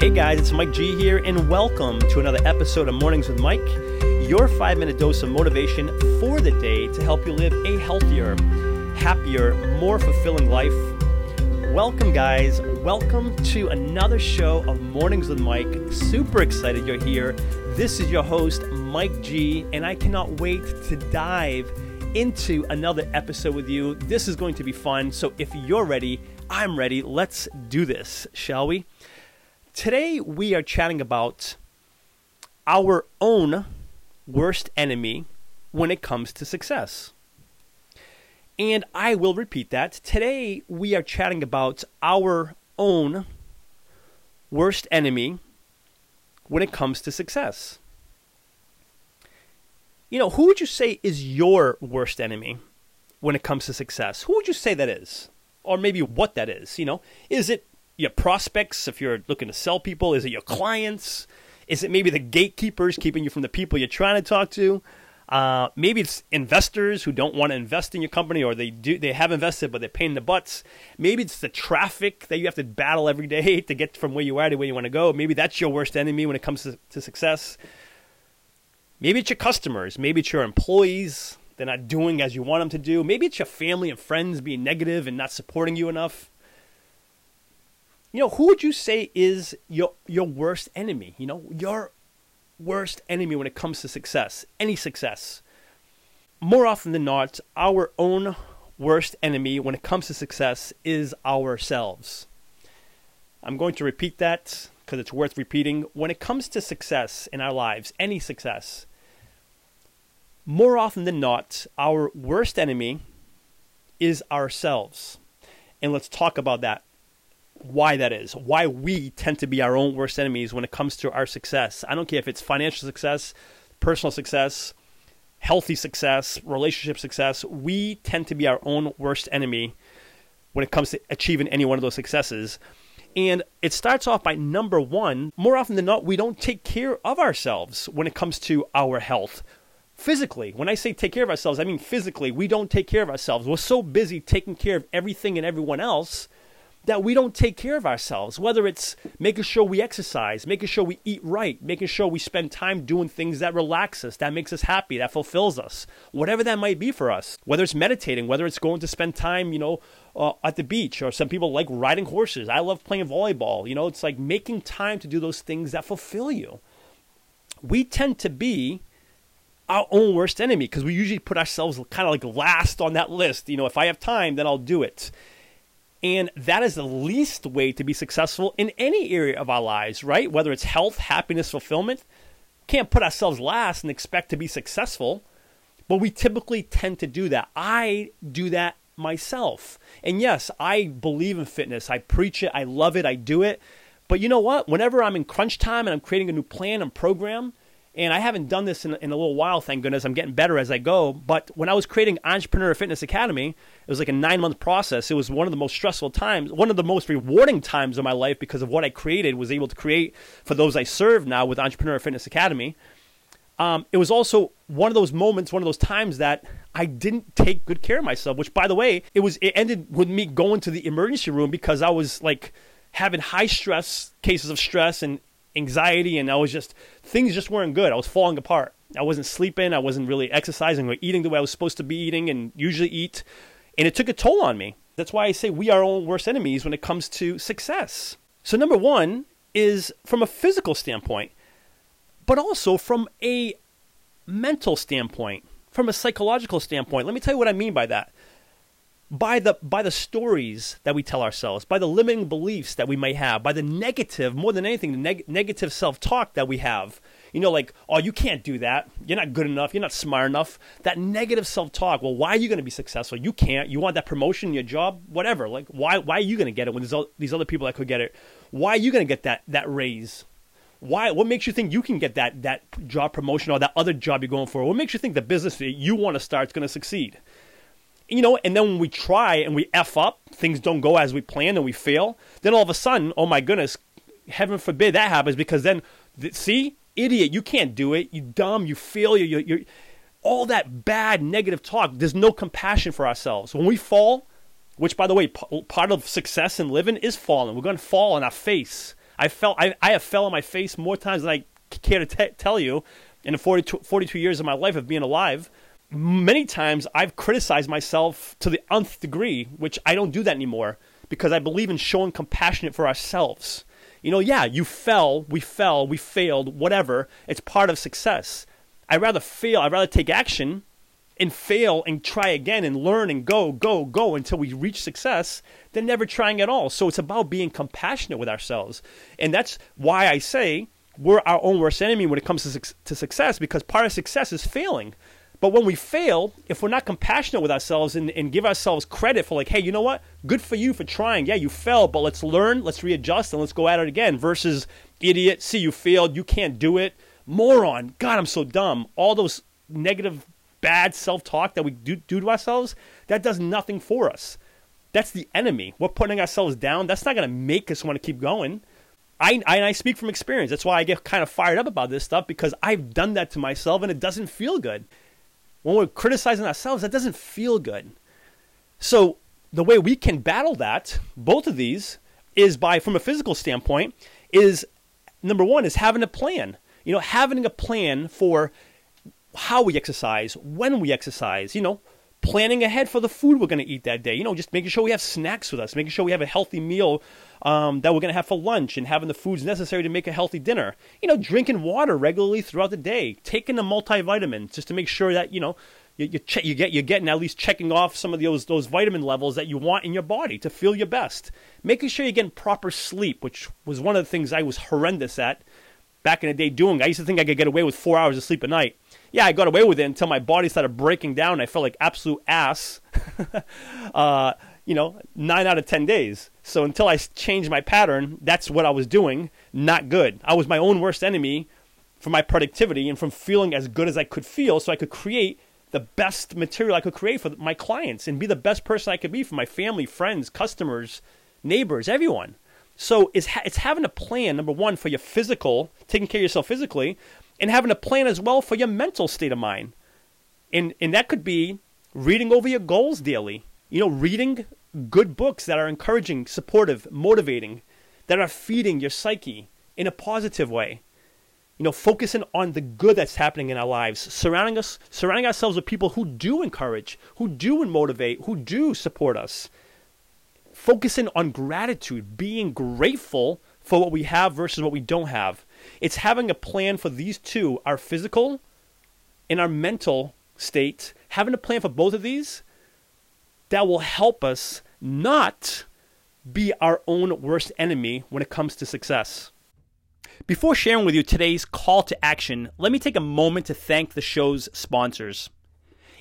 Hey guys, it's Mike G here, and welcome to another episode of Mornings with Mike, your five minute dose of motivation for the day to help you live a healthier, happier, more fulfilling life. Welcome, guys. Welcome to another show of Mornings with Mike. Super excited you're here. This is your host, Mike G, and I cannot wait to dive into another episode with you. This is going to be fun. So if you're ready, I'm ready. Let's do this, shall we? Today, we are chatting about our own worst enemy when it comes to success. And I will repeat that. Today, we are chatting about our own worst enemy when it comes to success. You know, who would you say is your worst enemy when it comes to success? Who would you say that is? Or maybe what that is? You know, is it your prospects if you're looking to sell people? Is it your clients? Is it maybe the gatekeepers keeping you from the people you're trying to talk to? Uh, maybe it's investors who don't want to invest in your company, or they do they have invested but they're paying the butts. Maybe it's the traffic that you have to battle every day to get from where you are to where you want to go. Maybe that's your worst enemy when it comes to, to success. Maybe it's your customers. Maybe it's your employees. They're not doing as you want them to do. Maybe it's your family and friends being negative and not supporting you enough you know, who would you say is your your worst enemy? You know, your worst enemy when it comes to success, any success. More often than not, our own worst enemy when it comes to success is ourselves. I'm going to repeat that because it's worth repeating. When it comes to success in our lives, any success, more often than not, our worst enemy is ourselves. And let's talk about that why that is, why we tend to be our own worst enemies when it comes to our success. I don't care if it's financial success, personal success, healthy success, relationship success. We tend to be our own worst enemy when it comes to achieving any one of those successes. And it starts off by number one, more often than not, we don't take care of ourselves when it comes to our health. Physically, when I say take care of ourselves, I mean physically, we don't take care of ourselves. We're so busy taking care of everything and everyone else that we don't take care of ourselves, whether it's making sure we exercise, making sure we eat right, making sure we spend time doing things that relax us, that makes us happy, that fulfills us, whatever that might be for us, whether it's meditating, whether it's going to spend time, you know, uh, at the beach, or some people like riding horses. I love playing volleyball. You know, it's like making time to do those things that fulfill you. We tend to be our own worst enemy because we usually put ourselves kind of like last on that list. You know, if I have time, then I'll do it. And that is the least way to be successful in any area of our lives, right? Whether it's health, happiness, fulfillment. Can't put ourselves last and expect to be successful, but we typically tend to do that. I do that myself. And yes, I believe in fitness. I preach it, I love it, I do it. But you know what? Whenever I'm in crunch time and I'm creating a new plan and program, and I haven't done this in, in, a little while, thank goodness. I'm getting better as I go. But when I was creating Entrepreneur Fitness Academy, it was like a nine month process. It was one of the most stressful times, one of the most rewarding times of my life because of what I created, was able to create for those I serve now with Entrepreneur Fitness Academy. Um, it was also one of those moments, one of those times that I didn't take good care of myself. Which, by the way, it was it ended with me going to the emergency room because I was like having high stress cases of stress and anxiety and I was just things just weren't good. I was falling apart. I wasn't sleeping. I wasn't really exercising or eating the way I was supposed to be eating and usually eat. And it took a toll on me. That's why I say we are our own worst enemies when it comes to success. So, number one is from a physical standpoint, but also from a mental standpoint, from a psychological standpoint. Let me tell you what I mean by that by the by the stories that we tell ourselves, by the limiting beliefs that we may have, by the negative, more than anything, the neg- negative self-talk that we have. You know, like, oh, you can't do that. You're not good enough. You're not smart enough. That negative self-talk. Well, why are you going to be successful? You can't. You want that promotion, in your job, whatever. Like, why? Why are you going to get it when there's all, these other people that could get it? Why are you going to get that that raise? Why? What makes you think you can get that that job promotion or that other job you're going for? What makes you think the business that you want to start is going to succeed? You know, and then when we try and we F up, things don't go as we plan and we fail, then all of a sudden, oh my goodness, heaven forbid that happens because then, see, idiot, you can't do it, you dumb, you fail, you, you're, all that bad negative talk, there's no compassion for ourselves. When we fall, which by the way, p- part of success in living is falling, we're going to fall on our face. I fell. I, I have fell on my face more times than I care to t- tell you in the 42, 42 years of my life of being alive. Many times I've criticized myself to the nth degree, which I don't do that anymore because I believe in showing compassionate for ourselves. You know, yeah, you fell, we fell, we failed, whatever. It's part of success. I'd rather fail, I'd rather take action and fail and try again and learn and go, go, go until we reach success than never trying at all. So it's about being compassionate with ourselves. And that's why I say we're our own worst enemy when it comes to, to success because part of success is failing. But when we fail, if we're not compassionate with ourselves and, and give ourselves credit for, like, hey, you know what? Good for you for trying. Yeah, you fell, but let's learn, let's readjust, and let's go at it again. Versus, idiot, see, you failed, you can't do it. Moron, God, I'm so dumb. All those negative, bad self talk that we do, do to ourselves, that does nothing for us. That's the enemy. We're putting ourselves down. That's not going to make us want to keep going. I, I, I speak from experience. That's why I get kind of fired up about this stuff because I've done that to myself and it doesn't feel good when we're criticizing ourselves, that doesn't feel good. So the way we can battle that, both of these, is by from a physical standpoint, is number one is having a plan. You know, having a plan for how we exercise, when we exercise, you know, planning ahead for the food we're going to eat that day. You know, just making sure we have snacks with us, making sure we have a healthy meal um, that we're going to have for lunch, and having the foods necessary to make a healthy dinner. You know, drinking water regularly throughout the day, taking a multivitamin just to make sure that you know you you, che- you get you're getting at least checking off some of those those vitamin levels that you want in your body to feel your best. Making sure you're getting proper sleep, which was one of the things I was horrendous at back in the day doing. I used to think I could get away with four hours of sleep a night yeah, I got away with it until my body started breaking down. I felt like absolute ass. uh, you know, nine out of ten days. So until I changed my pattern, that's what I was doing. Not good. I was my own worst enemy for my productivity and from feeling as good as I could feel, so I could create the best material I could create for my clients and be the best person I could be for my family, friends, customers, neighbors, everyone. So it's ha- it's having a plan. Number one for your physical, taking care of yourself physically, and having a plan as well for your mental state of mind. And, and that could be reading over your goals daily. You know, reading good books that are encouraging, supportive, motivating, that are feeding your psyche in a positive way. You know, focusing on the good that's happening in our lives, surrounding us, surrounding ourselves with people who do encourage, who do motivate, who do support us. Focusing on gratitude, being grateful for what we have versus what we don't have. It's having a plan for these two, our physical and our mental state, having a plan for both of these that will help us not be our own worst enemy when it comes to success. Before sharing with you today's call to action, let me take a moment to thank the show's sponsors.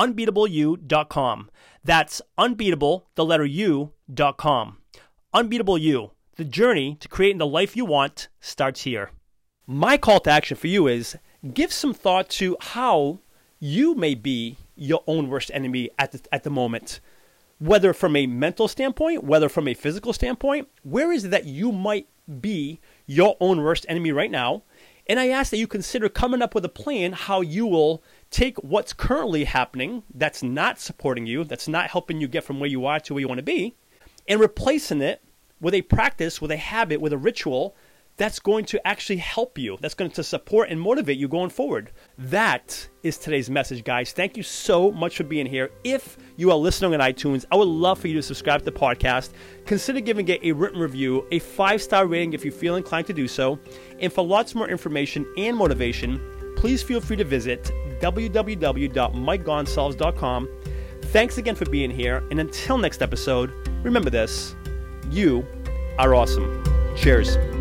unbeatableu.com. That's unbeatable, the letter U.com. Unbeatable You, the journey to creating the life you want starts here. My call to action for you is give some thought to how you may be your own worst enemy at the, at the moment. Whether from a mental standpoint, whether from a physical standpoint, where is it that you might be your own worst enemy right now? And I ask that you consider coming up with a plan how you will take what's currently happening that's not supporting you, that's not helping you get from where you are to where you want to be, and replacing it with a practice, with a habit, with a ritual that's going to actually help you, that's going to support and motivate you going forward. That is today's message, guys. Thank you so much for being here. If you are listening on iTunes, I would love for you to subscribe to the podcast. Consider giving it a written review, a five star rating if you feel inclined to do so. And for lots more information and motivation, please feel free to visit www.mikegonsalves.com. Thanks again for being here, and until next episode, remember this you are awesome. Cheers.